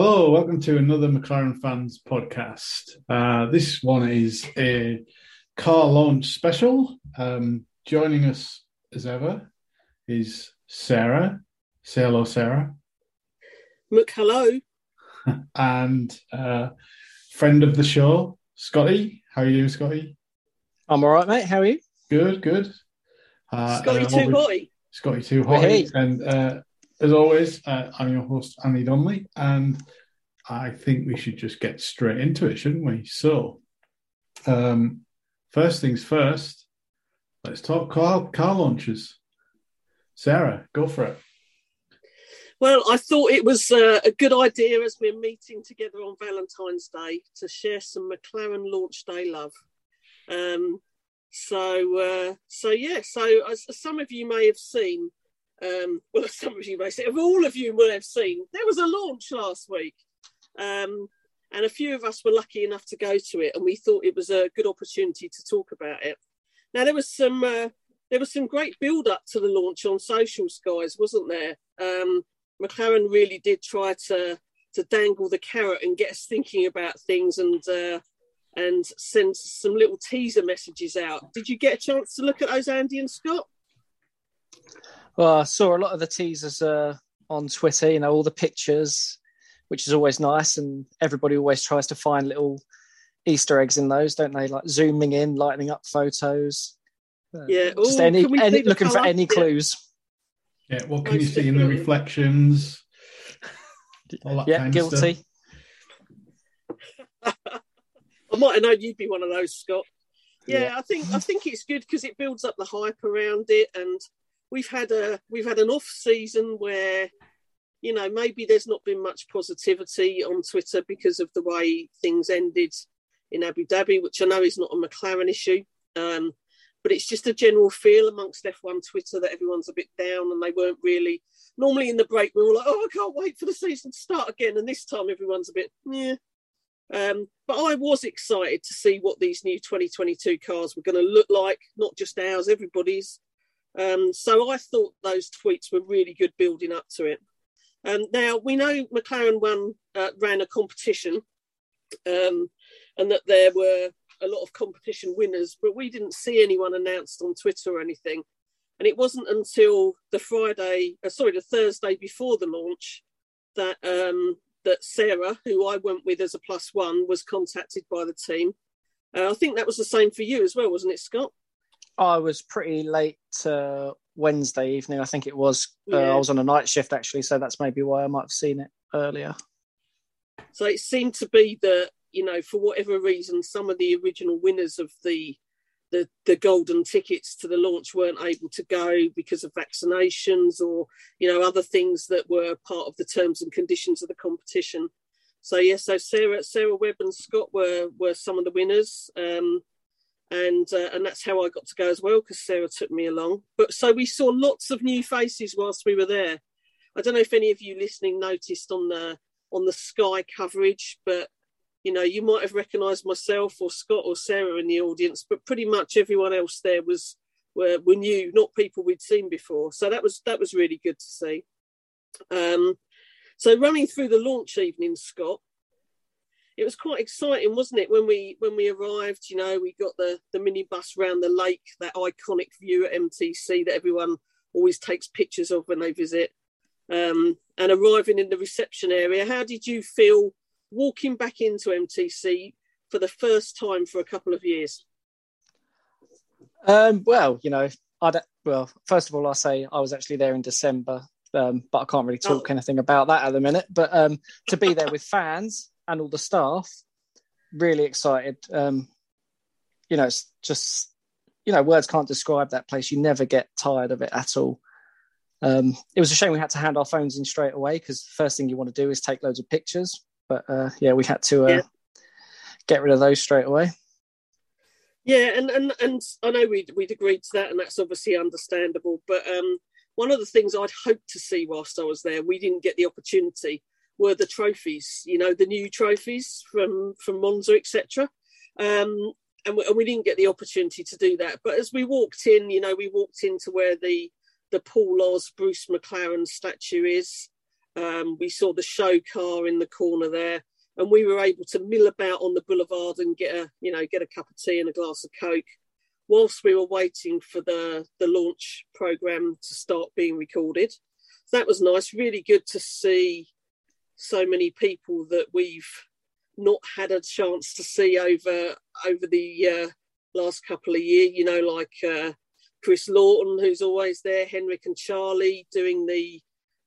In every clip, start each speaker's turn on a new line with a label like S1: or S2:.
S1: Hello, welcome to another McLaren Fans podcast. Uh, this one is a car launch special. Um, joining us as ever is Sarah. Say hello, Sarah.
S2: Look, hello.
S1: and uh, friend of the show, Scotty. How are you doing, Scotty?
S3: I'm all right, mate. How are you?
S1: Good, good.
S2: Uh, Scotty uh, Too Hotty.
S1: Scotty Too Hotty. Hey. And uh, as always, uh, I'm your host, Annie Donnelly, and I think we should just get straight into it, shouldn't we? So, um, first things first, let's talk car, car launches. Sarah, go for it.
S2: Well, I thought it was uh, a good idea as we're meeting together on Valentine's Day to share some McLaren launch day love. Um, so, uh, so yeah. So, as some of you may have seen, um, well, some of you may say, if all of you will have seen, there was a launch last week. Um, and a few of us were lucky enough to go to it, and we thought it was a good opportunity to talk about it. Now, there was some uh, there was some great build up to the launch on socials, guys, wasn't there? Um, McLaren really did try to to dangle the carrot and get us thinking about things and uh, and send some little teaser messages out. Did you get a chance to look at those, Andy and Scott?
S3: Well, I saw a lot of the teasers uh, on Twitter. You know, all the pictures, which is always nice, and everybody always tries to find little Easter eggs in those, don't they? Like zooming in, lighting up photos.
S2: Uh, yeah,
S3: just Ooh, any, any looking for any clues.
S1: Yeah, what can you see in the reflections?
S3: yeah, guilty.
S2: I might have known you'd be one of those, Scott. Yeah, yeah. I think I think it's good because it builds up the hype around it, and we've had a we've had an off season where you know maybe there's not been much positivity on Twitter because of the way things ended in Abu Dhabi, which I know is not a McLaren issue. Um, but it's just a general feel amongst F1 Twitter that everyone's a bit down and they weren't really. Normally in the break, we were like, oh, I can't wait for the season to start again. And this time everyone's a bit, yeah. Um, but I was excited to see what these new 2022 cars were going to look like, not just ours, everybody's. Um, so I thought those tweets were really good building up to it. Um, now we know McLaren won, uh, ran a competition, um, and that there were a lot of competition winners, but we didn't see anyone announced on Twitter or anything. And it wasn't until the Friday, uh, sorry, the Thursday before the launch that um, that Sarah, who I went with as a plus one, was contacted by the team. Uh, I think that was the same for you as well, wasn't it, Scott?
S3: I was pretty late uh, Wednesday evening. I think it was. Uh. I was on a night shift actually, so that's maybe why I might have seen it earlier.
S2: So it seemed to be that you know, for whatever reason, some of the original winners of the the, the golden tickets to the launch weren't able to go because of vaccinations or you know other things that were part of the terms and conditions of the competition. So yes, yeah, so Sarah Sarah Webb and Scott were were some of the winners, um, and uh, and that's how I got to go as well because Sarah took me along. But so we saw lots of new faces whilst we were there. I don't know if any of you listening noticed on the on the Sky coverage, but you know, you might have recognised myself or Scott or Sarah in the audience, but pretty much everyone else there was were, were new, not people we'd seen before. So that was that was really good to see. Um, so running through the launch evening, Scott, it was quite exciting, wasn't it? When we when we arrived, you know, we got the the minibus round the lake, that iconic view at MTC that everyone always takes pictures of when they visit. Um, and arriving in the reception area, how did you feel walking back into MTC for the first time for a couple of years?
S3: Um, well, you know, I well, first of all, I'll say I was actually there in December, um, but I can't really talk oh. anything about that at the minute. But um, to be there with fans and all the staff, really excited. Um, you know, it's just you know, words can't describe that place. You never get tired of it at all. Um, it was a shame we had to hand our phones in straight away because the first thing you want to do is take loads of pictures. But uh, yeah, we had to uh, yeah. get rid of those straight away.
S2: Yeah, and and and I know we'd we'd agreed to that, and that's obviously understandable. But um, one of the things I'd hoped to see whilst I was there, we didn't get the opportunity, were the trophies. You know, the new trophies from from Monza, etc. Um, and we, and we didn't get the opportunity to do that. But as we walked in, you know, we walked into where the the Paul Oz Bruce McLaren statue is. Um, we saw the show car in the corner there, and we were able to mill about on the boulevard and get a you know get a cup of tea and a glass of coke whilst we were waiting for the the launch program to start being recorded. So that was nice. Really good to see so many people that we've not had a chance to see over over the uh, last couple of years. You know, like uh, Chris Lawton, who's always there, Henrik and Charlie doing the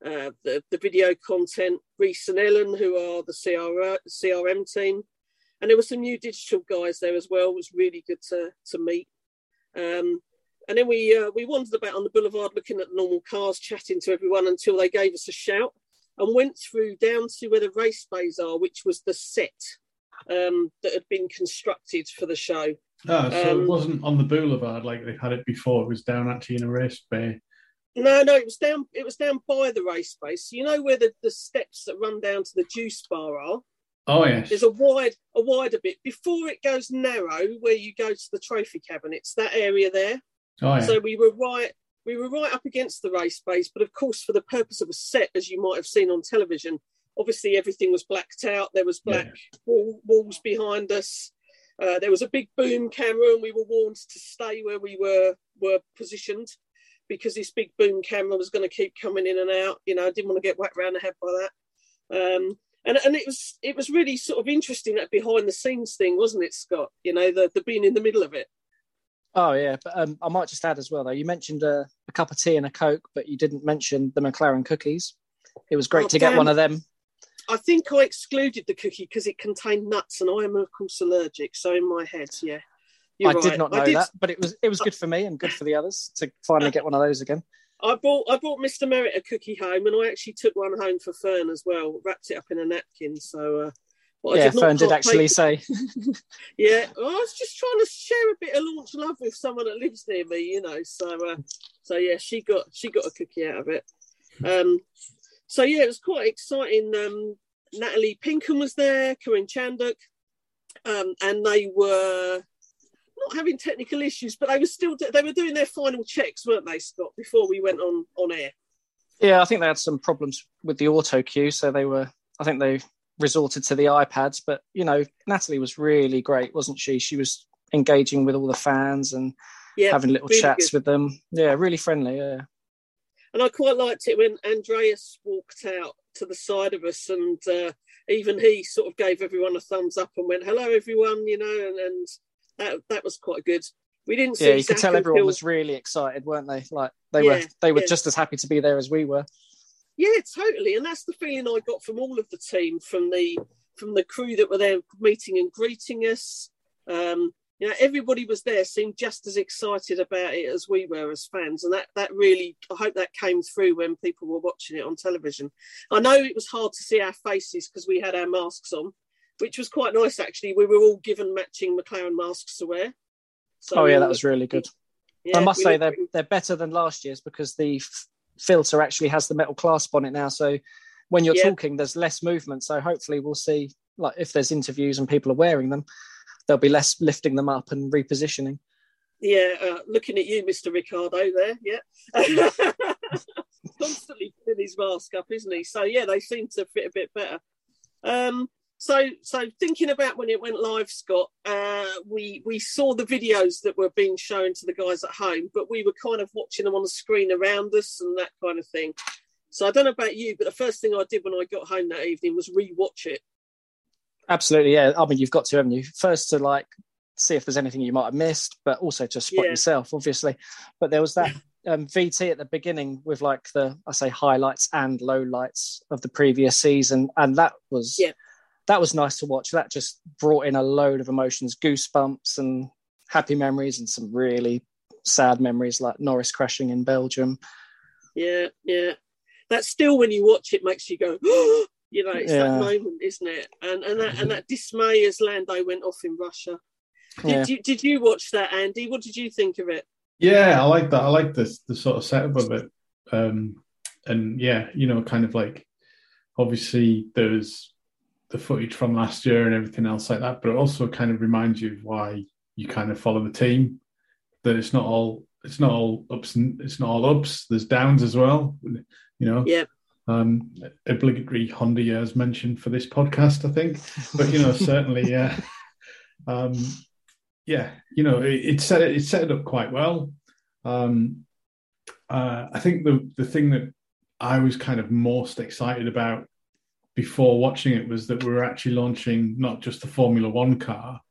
S2: uh, the, the video content, Reese and Ellen, who are the CR, CRM team. And there were some new digital guys there as well. It was really good to, to meet. Um, and then we uh, we wandered about on the boulevard looking at normal cars, chatting to everyone until they gave us a shout and went through down to where the race bays are, which was the set um, that had been constructed for the show.
S1: Oh, so um, it wasn't on the boulevard like they've had it before. It was down actually in a race bay.
S2: No, no, it was down. It was down by the race. You know where the, the steps that run down to the juice bar are.
S1: Oh yes.
S2: There's a wide, a wider bit before it goes narrow, where you go to the trophy cabin. It's that area there.
S1: Oh yeah.
S2: So we were right. We were right up against the race bays, but of course, for the purpose of a set, as you might have seen on television, obviously everything was blacked out. There was black yeah. wall, walls behind us. Uh, there was a big boom camera, and we were warned to stay where we were were positioned because this big boom camera was going to keep coming in and out. You know, I didn't want to get whacked around the head by that. Um, and and it was it was really sort of interesting that behind the scenes thing, wasn't it, Scott? You know, the the being in the middle of it.
S3: Oh yeah, but um, I might just add as well though. You mentioned a, a, cup of tea and a coke, but you didn't mention the McLaren cookies. It was great oh, to damn. get one of them.
S2: I think I excluded the cookie because it contained nuts, and I am of course allergic. So in my head, yeah,
S3: I right. did not know did... that, but it was it was good for me and good for the others to finally get one of those again.
S2: I bought I bought Mr. Merritt a cookie home, and I actually took one home for Fern as well. Wrapped it up in a napkin. So, uh,
S3: yeah, Fern did actually say.
S2: yeah, well, I was just trying to share a bit of launch love with someone that lives near me, you know. So, uh, so yeah, she got she got a cookie out of it. Um, so yeah, it was quite exciting. Um, Natalie Pinkham was there, Karun Chandhok, um, and they were not having technical issues, but they were still they were doing their final checks, weren't they, Scott, before we went on on air?
S3: Yeah, I think they had some problems with the auto cue, so they were. I think they resorted to the iPads, but you know, Natalie was really great, wasn't she? She was engaging with all the fans and yeah, having little really chats good. with them. Yeah, really friendly. Yeah.
S2: And I quite liked it when Andreas walked out to the side of us, and uh, even he sort of gave everyone a thumbs up and went, "Hello, everyone," you know, and, and that that was quite good. We didn't
S3: see. Yeah, you Zak could tell everyone was really excited, weren't they? Like they yeah, were, they were yeah. just as happy to be there as we were.
S2: Yeah, totally, and that's the feeling I got from all of the team, from the from the crew that were there meeting and greeting us. Um, you know, everybody was there, seemed just as excited about it as we were as fans, and that that really, I hope that came through when people were watching it on television. I know it was hard to see our faces because we had our masks on, which was quite nice actually. We were all given matching McLaren masks to wear.
S3: So, oh yeah, that was really good. Yeah, I must say they're they're better than last year's because the filter actually has the metal clasp on it now. So when you're yeah. talking, there's less movement. So hopefully we'll see like if there's interviews and people are wearing them, there'll be less lifting them up and repositioning.
S2: Yeah, uh, looking at you, Mr. Ricciardo, there. Yeah, constantly putting his mask up, isn't he? So yeah, they seem to fit a bit better. Um, so, so thinking about when it went live, Scott, uh, we we saw the videos that were being shown to the guys at home, but we were kind of watching them on the screen around us and that kind of thing. So I don't know about you, but the first thing I did when I got home that evening was re-watch it.
S3: Absolutely, yeah. I mean, you've got to, haven't you? First to like see if there's anything you might have missed, but also to spot yeah. yourself, obviously. But there was that um, VT at the beginning with like the I say highlights and lowlights of the previous season, and that was yeah that was nice to watch. That just brought in a load of emotions, goosebumps, and happy memories, and some really sad memories like Norris crashing in Belgium.
S2: Yeah, yeah. That still, when you watch it, makes you go, oh, you know, it's yeah. that moment, isn't it? And and that and that dismay as Lando went off in Russia. Did yeah. you did you watch that, Andy? What did you think of it?
S1: Yeah, I like that. I like this the sort of setup of it. Um, and yeah, you know, kind of like obviously there's the footage from last year and everything else like that, but it also kind of reminds you of why you kind of follow the team. That it's not all it's not all ups and it's not all ups. There's downs as well. You know.
S2: Yeah.
S1: Um, obligatory Honda years mentioned for this podcast, I think. But you know, certainly, yeah, um, yeah, you know, it, it set it, it set it up quite well. Um, uh, I think the the thing that I was kind of most excited about before watching it was that we were actually launching not just the Formula One car,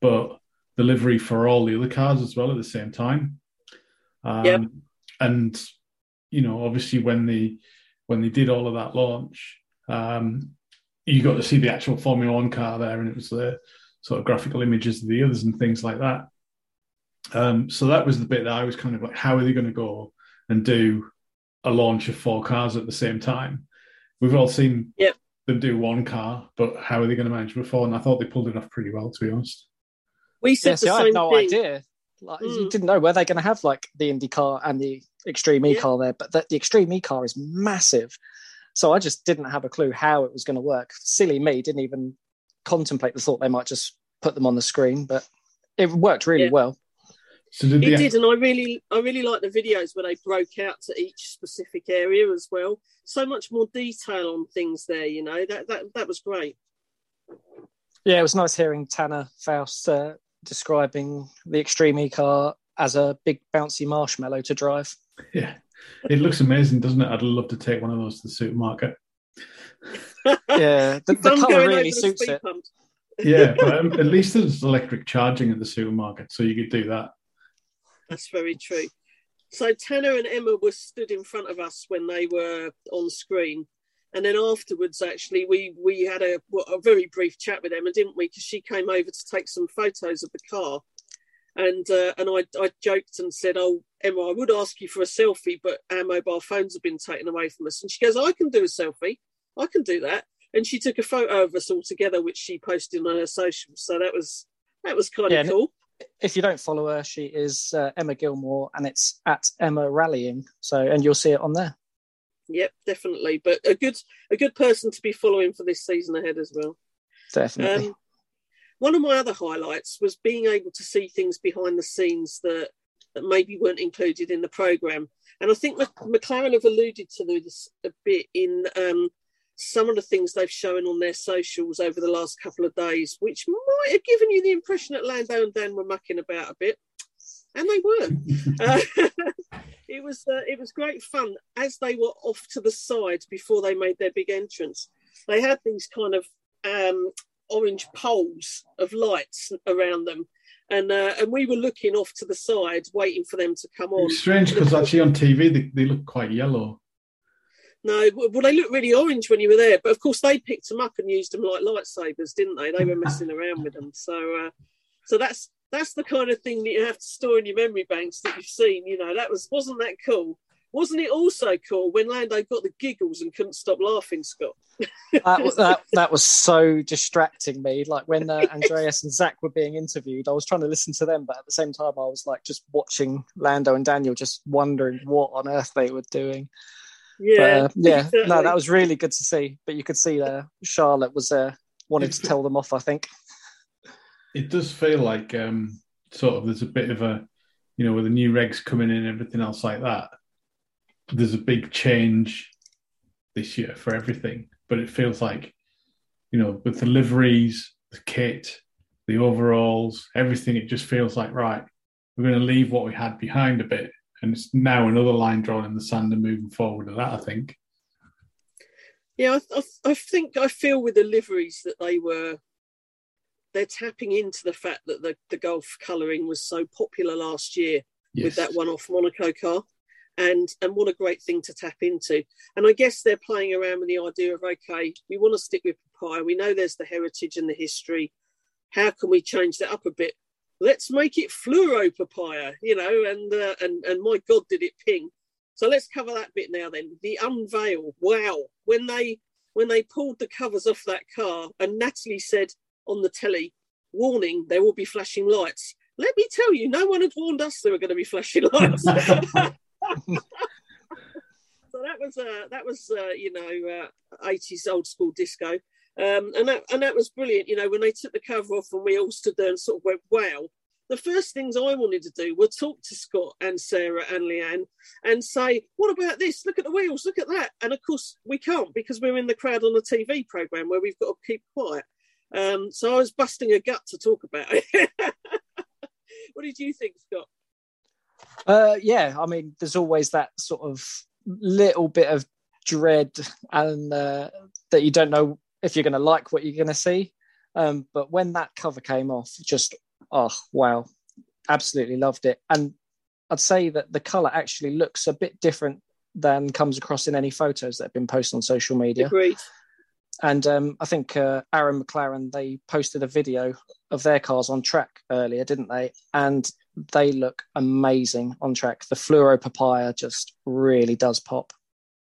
S1: but the livery for all the other cars as well at the same time. Um, yep. And you know, obviously, when they when they did all of that launch, um, you got to see the actual Formula One car there, and it was the sort of graphical images of the others and things like that. Um, so that was the bit that I was kind of like, how are they going to go and do a launch of four cars at the same time? We've all seen
S2: yep.
S1: them do one car, but how are they going to manage before? And I thought they pulled it off pretty well, to be honest.
S2: We said yeah, see,
S3: I
S2: had
S3: no
S2: thing.
S3: idea. Like, mm. You didn't know where they're going to have like the Indy car and the Extreme E yeah. car there, but the, the Extreme E car is massive. So I just didn't have a clue how it was going to work. Silly me, didn't even contemplate the thought they might just put them on the screen, but it worked really yeah. well.
S2: So did it did, and I really, I really like the videos where they broke out to each specific area as well. So much more detail on things there. You know that that that was great.
S3: Yeah, it was nice hearing Tanner Faust uh, describing the Extreme E car as a big bouncy marshmallow to drive.
S1: Yeah, it looks amazing, doesn't it? I'd love to take one of those to the supermarket.
S3: yeah, the, the colour really suits it. Pump.
S1: yeah, but um, at least there's electric charging at the supermarket, so you could do that.
S2: That's very true. So Tanner and Emma were stood in front of us when they were on screen, and then afterwards, actually, we we had a a very brief chat with Emma, didn't we? Because she came over to take some photos of the car, and uh, and I I joked and said, "Oh, Emma, I would ask you for a selfie, but our mobile phones have been taken away from us." And she goes, "I can do a selfie. I can do that." And she took a photo of us all together, which she posted on her socials. So that was that was kind yeah, of cool
S3: if you don't follow her, she is uh, Emma Gilmour, and it's at Emma Rallying. So, and you'll see it on there.
S2: Yep, definitely. But a good a good person to be following for this season ahead as well.
S3: Definitely. Um,
S2: one of my other highlights was being able to see things behind the scenes that that maybe weren't included in the program. And I think McLaren have alluded to this a bit in um, some of the things they've shown on their socials over the last couple of days, which might have given you the impression that Lando and Dan were mucking about a bit, and they weren't. uh, it was uh, it was great fun as they were off to the side before they made their big entrance. They had these kind of um, orange poles of lights around them. And uh, and we were looking off to the side, waiting for them to come on.
S1: It's strange because actually on TV they, they look quite yellow.
S2: No, well, they looked really orange when you were there, but of course they picked them up and used them like lightsabers, didn't they? They were messing around with them. So, uh, so that's that's the kind of thing that you have to store in your memory banks that you've seen. You know, that was wasn't that cool? Wasn't it also cool when Lando got the giggles and couldn't stop laughing, Scott?
S3: that, was, that, that was so distracting me. Like when uh, Andreas and Zak were being interviewed, I was trying to listen to them, but at the same time, I was like just watching Lando and Daniel, just wondering what on earth they were doing.
S2: Yeah,
S3: but, uh, yeah. Exactly. No, that was really good to see. But you could see uh, Charlotte was uh, wanting to tell them off. I think
S1: it does feel like um, sort of there's a bit of a, you know, with the new regs coming in and everything else like that. There's a big change this year for everything, but it feels like, you know, with the liveries, the kit, the overalls, everything, it just feels like right. We're going to leave what we had behind a bit and it's now another line drawn in the sand and moving forward with that. I think.
S2: Yeah, I, I, I think I feel with the liveries that they were they're tapping into the fact that the, the Gulf colouring was so popular last year yes. with that one off Monaco car. And and what a great thing to tap into. And I guess they're playing around with the idea of okay, we want to stick with papaya. We know there's the heritage and the history. How can we change that up a bit? Let's make it fluoro papaya, you know, and uh, and and my God, did it ping? So let's cover that bit now. Then the unveil. Wow, when they when they pulled the covers off that car, and Natalie said on the telly, "Warning: there will be flashing lights." Let me tell you, no one had warned us there were going to be flashing lights. so that was uh, that was uh, you know uh, 80s old school disco. Um, and that and that was brilliant. You know, when they took the cover off and we all stood there and sort of went, "Wow!" the first things I wanted to do were talk to Scott and Sarah and Leanne and say, "What about this? Look at the wheels. Look at that." And of course, we can't because we're in the crowd on a TV program where we've got to keep quiet. Um, so I was busting a gut to talk about it. what did you think, Scott?
S3: Uh, yeah, I mean, there's always that sort of little bit of dread and uh, that you don't know if you're going to like what you're going to see. Um, but when that cover came off, just oh wow, absolutely loved it. And I'd say that the color actually looks a bit different than comes across in any photos that have been posted on social media.
S2: Agreed.
S3: And um, I think uh, Arrow McLaren they posted a video of their cars on track earlier, didn't they? And they look amazing on track. The fluoro papaya just really does pop.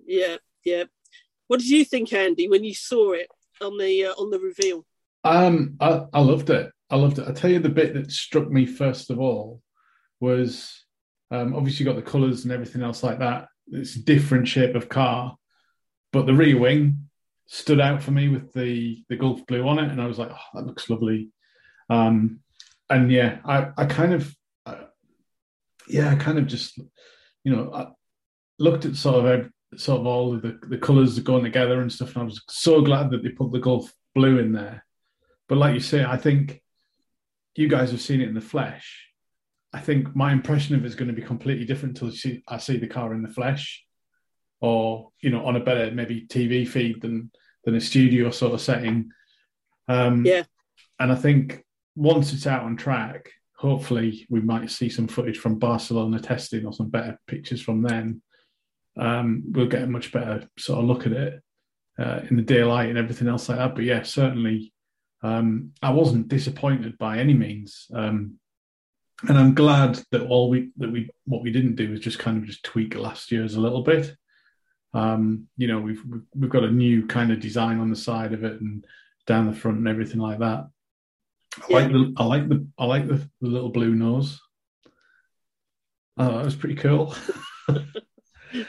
S2: Yeah, yeah. What did you think, Andy, when you saw it on the uh, on the reveal?
S1: Um, I, I loved it. I loved it. I tell you, the bit that struck me first of all was um, obviously got the colours and everything else like that. It's a different shape of car, but the rear wing stood out for me with the the Gulf blue on it, and I was like, oh, that looks lovely. Um, and yeah, I I kind of uh, yeah, I kind of just you know I looked at sort of sort of all of the the colours going together and stuff, and I was so glad that they put the Gulf blue in there but like you say, I think you guys have seen it in the flesh. I think my impression of it is going to be completely different until I see the car in the flesh, or you know, on a better maybe TV feed than than a studio sort of setting.
S2: Um, yeah.
S1: And I think once it's out on track, hopefully we might see some footage from Barcelona testing or some better pictures from then. Um, we'll get a much better sort of look at it uh, in the daylight and everything else like that. But yeah, certainly um, I wasn't disappointed by any means, um, and I'm glad that all we that we what we didn't do was just kind of just tweak last year's a little bit. Um, you know, we've we've got a new kind of design on the side of it and down the front and everything like that. I yeah. like the I like the I like the, the little blue nose. Oh, that was pretty cool.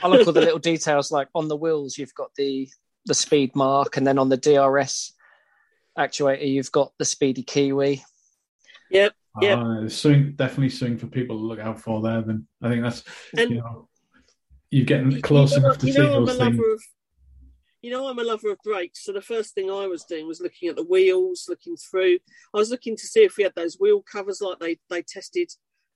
S3: I look at the little details like on the wheels. You've got the the speed mark, and then on the DRS actuator, you've got the Speedy Kiwi.
S2: Yep. Yep.
S1: Uh, something, definitely something for people to look out for there. Then I think that's and you know you're getting close
S2: you
S1: know, enough to
S2: you know,
S1: see
S2: know,
S1: those things.
S2: Of, you know, I'm a lover of brakes. So the first thing I was doing was looking at the wheels, looking through. I was looking to see if we had those wheel covers like they they tested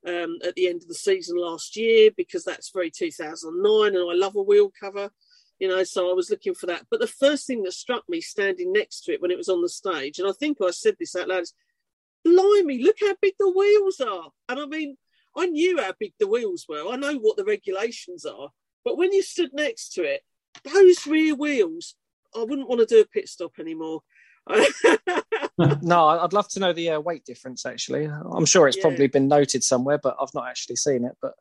S2: um, at the end of the season last year because that's very 2009, and I love a wheel cover you know, so I was looking for that. But the first thing that struck me standing next to it when it was on the stage, and I think I said this out loud, is blimey, look how big the wheels are. And I mean, I knew how big the wheels were. I know what the regulations are. But when you stood next to it, those rear wheels, I wouldn't want to do a pit stop anymore.
S3: no, I'd love to know the uh, weight difference. Actually, I'm sure it's yeah. probably been noted somewhere, but I've not actually seen it. But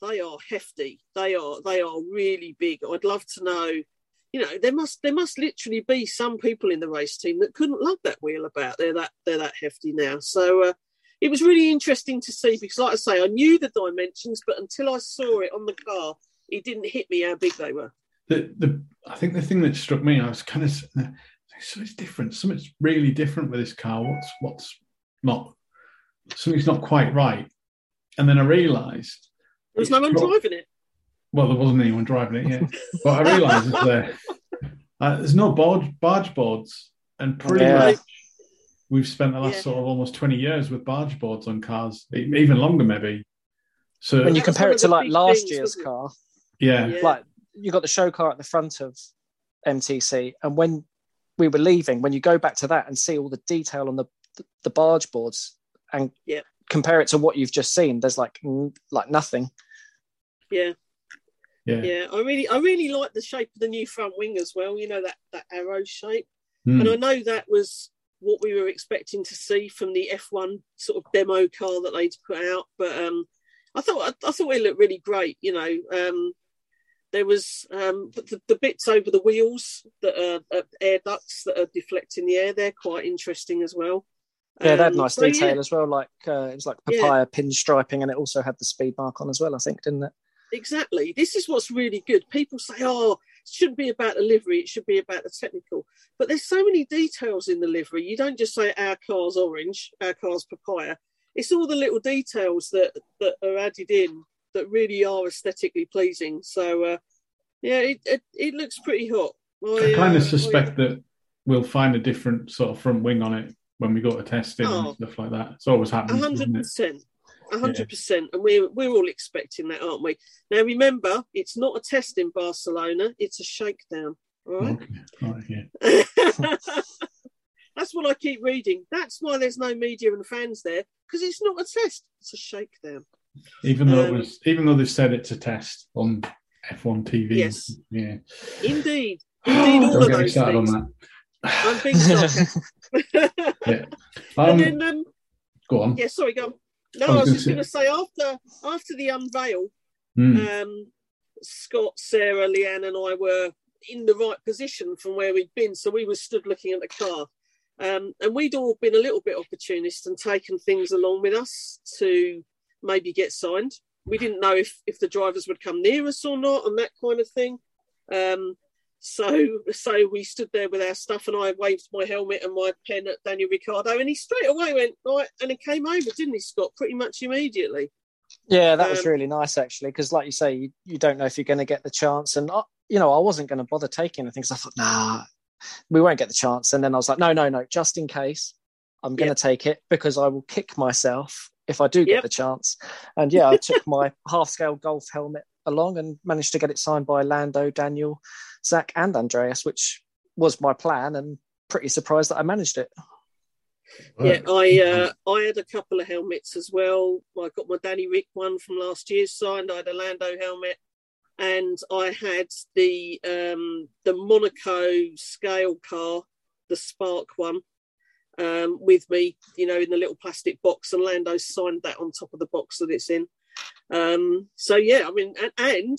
S2: they are hefty. They are they are really big. I'd love to know. You know, there must there must literally be some people in the race team that couldn't lug that wheel about. They're that they're that hefty now. So uh, it was really interesting to see because, like I say, I knew the dimensions, but until I saw it on the car, it didn't hit me how big they were.
S1: The the I think the thing that struck me, I was kind of so it's different. Something's really different with this car. What's what's not something's not quite right. And then I realised
S2: there's no one driving it.
S1: Well, there wasn't anyone driving it yet. but I realised there, uh, there's no barge, barge boards, and pretty yeah. much we've spent the last yeah. sort of almost 20 years with barge boards on cars, even longer maybe.
S3: So when you compare it to like last things, year's car,
S1: yeah.
S3: yeah, like you got the show car at the front of MTC, and when we were leaving, when you go back to that and see all the detail on the the barge boards and
S2: yeah
S3: compare it to what you've just seen, there's like like nothing.
S2: Yeah.
S1: Yeah.
S2: Yeah. I really I really like the shape of the new front wing as well, you know, that that arrow shape. Mm. And I know that was what we were expecting to see from the F1 sort of demo car that they'd put out. But um I thought I, I thought it looked really great, you know. Um there was um, the, the, bits over the wheels that are, are, air ducts that are deflecting the air. They're quite interesting as well.
S3: Yeah, that had um, nice detail yeah. as well. Like uh, it was like papaya yeah. pinstriping, and it also had the speed mark on as well. I think, didn't it?
S2: Exactly. This is what's really good. People say, "Oh, it shouldn't be about the livery; it should be about the technical." But there's so many details in the livery. You don't just say our car's orange, our car's papaya. it's all the little details that that are added in that really are aesthetically pleasing. So uh, yeah, it, it, it looks pretty hot.
S1: I, I kind of uh, suspect I, that we'll find a different sort of front wing on it when we go to testing oh, and stuff like that. It's always happening.
S2: hundred percent. hundred percent. And we're we're all expecting that, aren't we? Now remember, it's not a test in Barcelona, it's a shakedown. All right. Okay. yeah. That's what I keep reading. That's why there's no media and fans there, because it's not a test, it's a shakedown.
S1: Even though um, it was even though they said it's a test on F1 TV.
S2: Yes. Yeah. Indeed. Indeed, all of those things. I'm being yeah. Um, and then, um,
S1: go on.
S2: Yeah, sorry, go on. No, I was, I was just going to say after after the unveil, mm. um, Scott, Sarah, Leanne, and I were in the right position from where we'd been, so we were stood looking at the car, um, and we'd all been a little bit opportunist and taken things along with us to maybe get signed. We didn't know if if the drivers would come near us or not, and that kind of thing. Um, so so we stood there with our stuff, and I waved my helmet and my pen at Daniel Ricciardo, and he straight away went right, and he came over, didn't he, Scott? Pretty much immediately.
S3: Yeah, that um, was really nice actually, because like you say, you, you don't know if you're going to get the chance, and I, you know, I wasn't going to bother taking anything because I thought, nah, we won't get the chance. And then I was like, no, no, no, just in case, I'm going to take it because I will kick myself if I do get yep. the chance. And yeah, I took my half scale Gulf helmet along and managed to get it signed by Lando, Daniel, Zak, and Andreas, which was my plan, and pretty surprised that I managed it.
S2: Yeah, I uh, I had a couple of helmets as well. I got my Danny Ric one from last year signed. I had a Lando helmet, and I had the um, the Monaco scale car, the Spark one, um, with me. You know, in the little plastic box, and Lando signed that on top of the box that it's in. Um, so yeah, I mean, and, and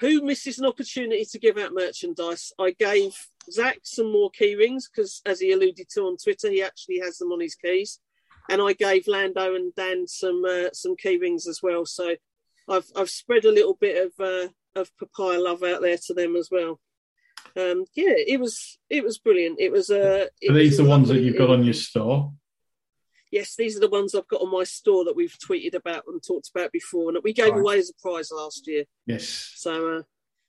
S2: who misses an opportunity to give out merchandise? I gave Zak some more key rings because, as he alluded to on Twitter, he actually has them on his keys, and I gave Lando and Dan some uh, some key rings as well. So I've I've spread a little bit of uh, of papaya love out there to them as well. Um, yeah, it was it was brilliant. It was. Uh,
S1: it Are these the ones that you've got on your store?
S2: yes, these are the ones I've got on my store that we've tweeted about and talked about before, and that we gave right. away as a prize last year.
S1: Yes.
S2: So, uh,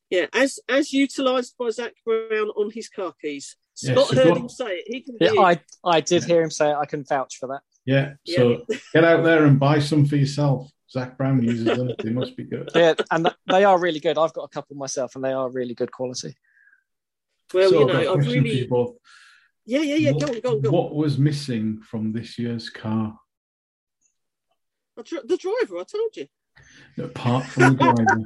S2: yeah, as as utilised by Zak Brown on his car keys. Scott yeah, heard him say it. He can.
S3: Yeah, I I did yeah. hear him say it. I can vouch for that.
S1: Yeah. So yeah. get out there and buy some for yourself. Zak Brown uses them. They must be good.
S3: Yeah, and they are really good. I've got a couple myself, and they are really good quality.
S2: Well, so you know, I've really. Yeah, yeah, yeah. What, go on, go on, go on.
S1: What was missing from this year's car?
S2: The driver, I told you.
S1: Apart from the driver.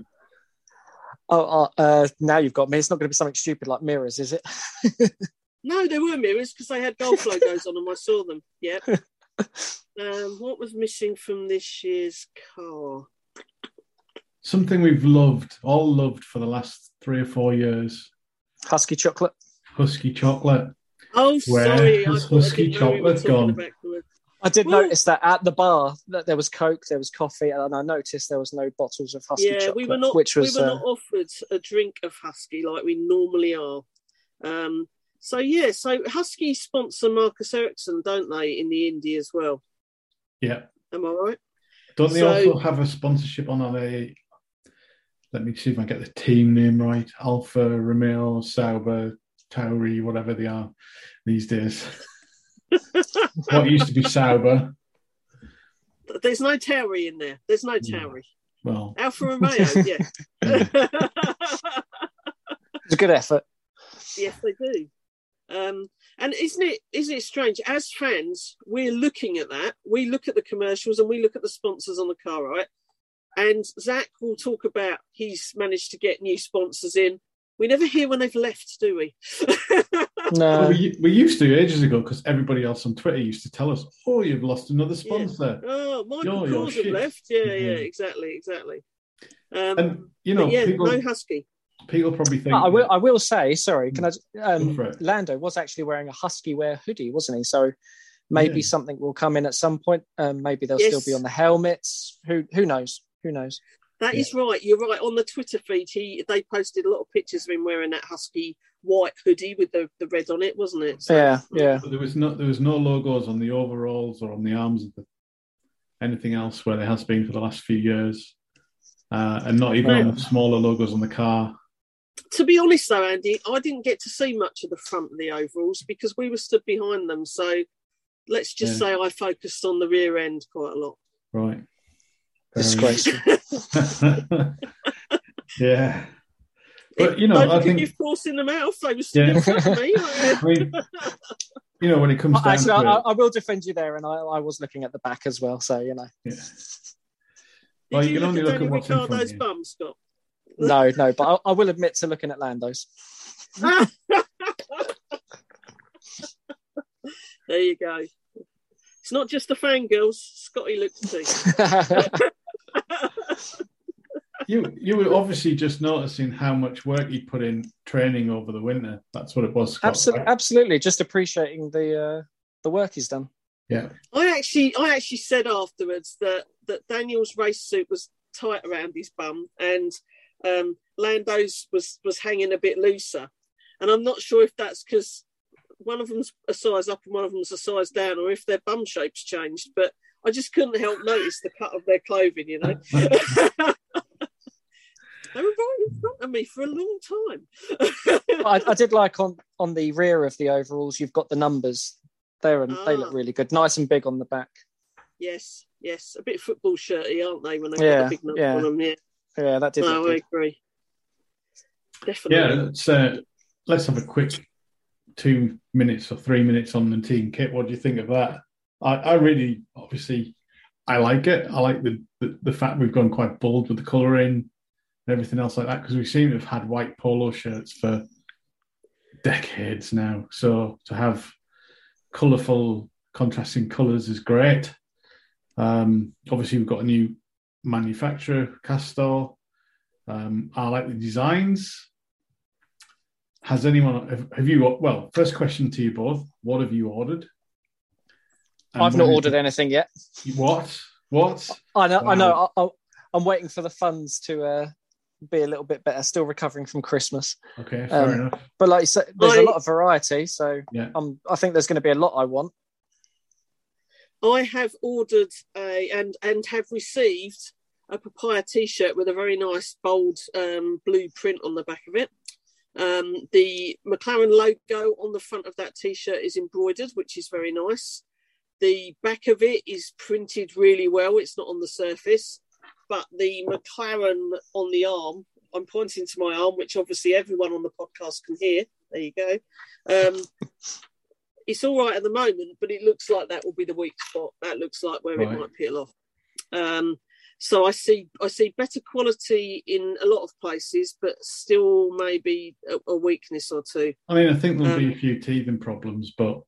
S3: oh, uh, uh, now you've got me. It's not going to be something stupid like mirrors, is it?
S2: no, there were mirrors because they had Gulf logos on them. I saw them. Yeah. Um, what was missing from this year's car?
S1: Something we've loved, all loved for the last three or four years.
S3: Huski chocolate.
S1: Huski chocolate.
S2: Oh, Where sorry.
S1: has Huski chocolate gone?
S3: I did well, notice that at the bar that there was Coke, there was coffee, and I noticed there was no bottles of Huski yeah, chocolate. we were not. Which was,
S2: we were uh, not offered a drink of Huski like we normally are. Um, so yeah, so Huski sponsor Marcus Ericsson, don't they, in the Indy as well?
S1: Yeah.
S2: Am I right?
S1: Don't they so, also have a sponsorship on a? Let me see if I get the team name right. Alfa, Romeo Sauber Tauri, whatever they are these days. what used to be Sauber.
S2: There's no Tauri in there. There's no Tauri.
S1: Yeah. Well,
S2: Alfa Romeo, yeah.
S3: it's a good effort.
S2: Yes, they do. Um, and isn't it isn't it strange? As fans, we're looking at that. We look at the commercials and we look at the sponsors on the car, right? And Zak will talk about he's managed to get new sponsors in. We never hear when they've left, do we?
S3: no.
S1: Well, we, we, used to ages ago because everybody else on Twitter used to tell us, "Oh, you've lost another sponsor."
S2: Yeah. Oh, Michael Kors have left. Yeah, mm-hmm. yeah, exactly, exactly. Um,
S1: and you know,
S2: yeah, people, no Huski.
S1: People probably think.
S3: I will. I will say, sorry. Can I? Um, Lando was actually wearing a Huski wear hoodie, wasn't he? So maybe yeah. something will come in at some point. Um, maybe they'll yes. still be on the helmets. Who Who knows? Who knows?
S2: That yeah. is right. You're right. On the Twitter feed, he they posted a lot of pictures of him wearing that Huski white hoodie with the, the red on it, wasn't it?
S3: So, yeah, yeah.
S1: there was no there was no logos on the overalls or on the arms of the anything else where there has been for the last few years, uh, and not even on the smaller logos on the car.
S2: To be honest, though, Andy, I didn't get to see much of the front of the overalls because we were stood behind them. So let's just yeah. say I focused on the rear end quite a lot.
S1: Right.
S3: Disgraceful.
S1: Um, yeah. But you know, I think
S2: you've forced in the mouth. They were still yeah. in front of me. I mean,
S1: you know, when it comes down
S3: Actually,
S1: to
S3: I,
S1: it,
S3: I, will defend you there, and I, I, was looking at the back as well. So you know.
S1: Yeah. Well, you, you can only look at what's in front
S2: of you. Bum, Scott?
S3: No, no, but I, I will admit to looking at Lando's.
S2: there you go. It's not just the fangirls. Scotty looks too.
S1: You you were obviously just noticing how much work he put in training over the winter. That's what it was. Scott,
S3: absolutely,
S1: right?
S3: absolutely. Just appreciating the uh, the work he's done.
S1: Yeah.
S2: I actually I actually said afterwards that that Daniel's race suit was tight around his bum and um, Lando's was was hanging a bit looser, and I'm not sure if that's because one of them's a size up and one of them's a size down, or if their bum shape's changed. But I just couldn't help notice the cut of their clothing, you know. They were right in front of me for a long time.
S3: I, I, did like on on the rear of the overalls. You've got the numbers there, and ah. they look ah. really good, nice and big on the back.
S2: Yes, yes, a bit football shirty, aren't they? When they yeah, got the big number yeah. on them, yeah.
S3: Yeah, that did.
S2: No, I
S3: good.
S2: agree. Definitely.
S1: Yeah, let's uh, let's have a quick two minutes or three minutes on the team kit. What do you think of that? I, I really, obviously, I like it. I like the, the, the fact we've gone quite bold with the colouring and everything else like that because we seem to have had white polo shirts for decades now. So to have colourful, contrasting colours is great. Um, obviously, we've got a new manufacturer, Castore. Um, I like the designs. Has anyone have, have you? Well, first question to you both: What have you ordered?
S3: And I've not ordered anything yet.
S1: What? What?
S3: I know. Wow. I know. I, am waiting for the funds to uh, be a little bit better. Still recovering from Christmas.
S1: Okay, fair um, enough.
S3: But like you said, there's I, a lot of variety, so yeah. um, I think there's going to be a lot I want.
S2: I have ordered a and and have received a papaya T-shirt with a very nice bold um, blue print on the back of it. Um, the McLaren logo on the front of that T-shirt is embroidered, which is very nice. The back of it is printed really well. It's not on the surface but the McLaren on the arm, I'm pointing to my arm, which obviously everyone on the podcast can hear. There you go. Um, it's all right at the moment, but it looks like that will be the weak spot. That looks like where right. it might peel off. Um, so I see I see better quality in a lot of places, but still maybe a, a weakness or two.
S1: I mean, I think there'll um, be a few teething problems, but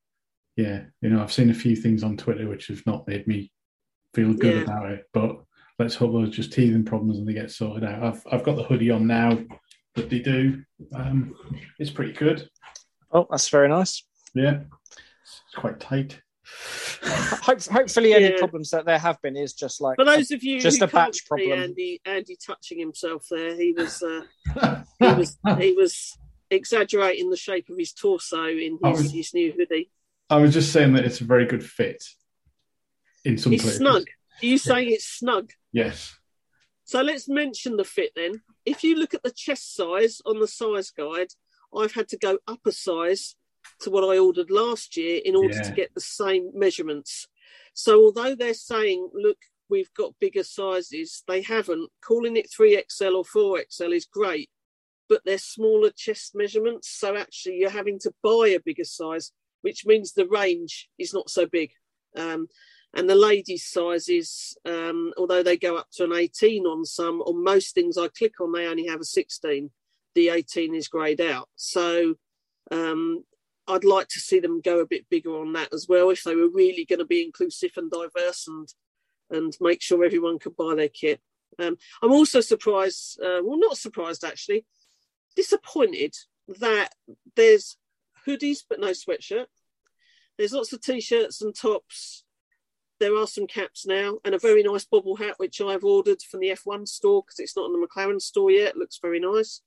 S1: yeah, you know, I've seen a few things on Twitter which have not made me feel good yeah. about it. But let's hope those just teething problems and they get sorted out. I've I've got the hoodie on now that they do. Um, it's pretty good.
S3: Oh, that's very nice.
S1: Yeah, it's quite tight.
S3: Hope, hopefully, any yeah. problems that there have been is just like
S2: for those of you
S3: just a batch problem.
S2: Andy, Andy touching himself there, he was uh, he was he was exaggerating the shape of his torso in his, was, his new hoodie.
S1: I was just saying that it's a very good fit in some
S2: it's
S1: places.
S2: snug. Are you saying it's snug?
S1: Yes.
S2: So let's mention the fit then. If you look at the chest size on the size guide, I've had to go up a size to what I ordered last year in order yeah. to get the same measurements. So although they're saying, look, we've got bigger sizes, they haven't. Calling it 3XL or 4XL is great, but they're smaller chest measurements. So actually, you're having to buy a bigger size, which means the range is not so big. Um, and the ladies' sizes, um, although they go up to an 18 on some, on most things I click on, they only have a 16. The 18 is greyed out. So um, I'd like to see them go a bit bigger on that as well if they were really going to be inclusive and diverse and and make sure everyone could buy their kit. Um, I'm also surprised, uh, well, not surprised actually, disappointed that there's hoodies but no sweatshirt. There's lots of t-shirts and tops there are some caps now and a very nice bobble hat, which I've ordered from the F1 store because it's not in the McLaren store yet. It looks very nice.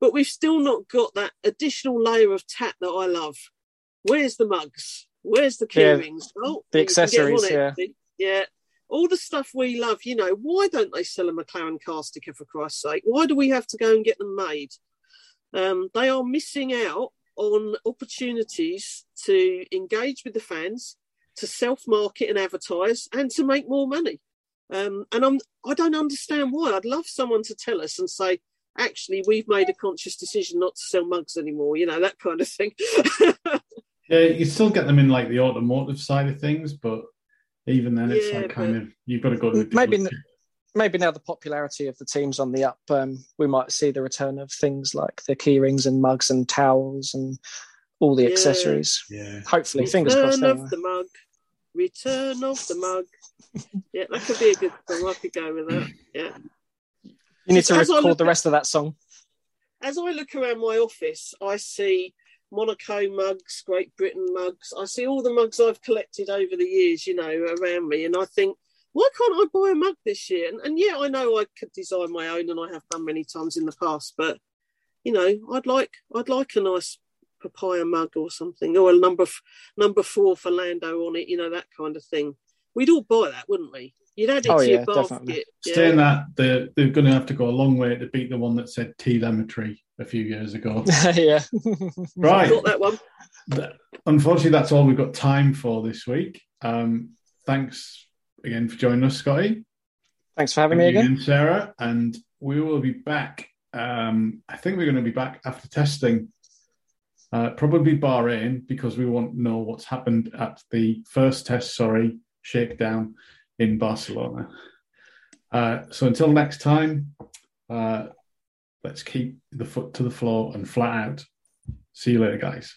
S2: But we've still not got that additional layer of tat that I love. Where's the mugs? Where's the key
S3: yeah,
S2: rings?
S3: Oh, the accessories, yeah.
S2: yeah. all the stuff we love, you know, why don't they sell a McLaren car sticker for Christ's sake? Why do we have to go and get them made? Um, they are missing out on opportunities to engage with the fans, to self market and advertise, and to make more money. Um, and I'm, I don't understand why. I'd love someone to tell us and say, actually, we've made a conscious decision not to sell mugs anymore, you know, that kind of thing.
S1: yeah, you still get them in like the automotive side of things, but even then, it's yeah, like kind of, you've got to go to
S3: maybe. Maybe now the popularity of the teams on the up, um, we might see the return of things like the key rings and mugs and towels and all the yeah. accessories.
S1: Yeah.
S3: Hopefully,
S2: return
S3: fingers crossed.
S2: Return of the mug. Return of the mug. yeah, that could be a good song. I could go with that. Yeah.
S3: You need to record the rest of that song.
S2: As I look around my office, I see Monaco mugs, Great Britain mugs. I see all the mugs I've collected over the years, you know, around me, and I think, why can't I buy a mug this year? And, and yeah, I know I could design my own, and I have done many times in the past, but you know, I'd like I'd like a nice papaya mug or something, or a number number four for Lando on it, you know, that kind of thing. We'd all buy that, wouldn't we? You'd add it oh, to yeah, your basket.
S1: Yeah. Saying that, they're, they're going to have to go a long way to beat the one that said telemetry a few years ago.
S3: yeah.
S1: right.
S2: Got that one.
S1: Unfortunately, that's all we've got time for this week. Um, thanks again for joining us, Scotty.
S3: Thanks for having Thank me again. again.
S1: Sarah. And we will be back. Um, I think we're going to be back after testing uh, probably Bahrain because we want to know what's happened at the first test, sorry, shakedown in Barcelona. Uh, so until next time, uh, let's keep the foot to the floor and flat out. See you later, guys.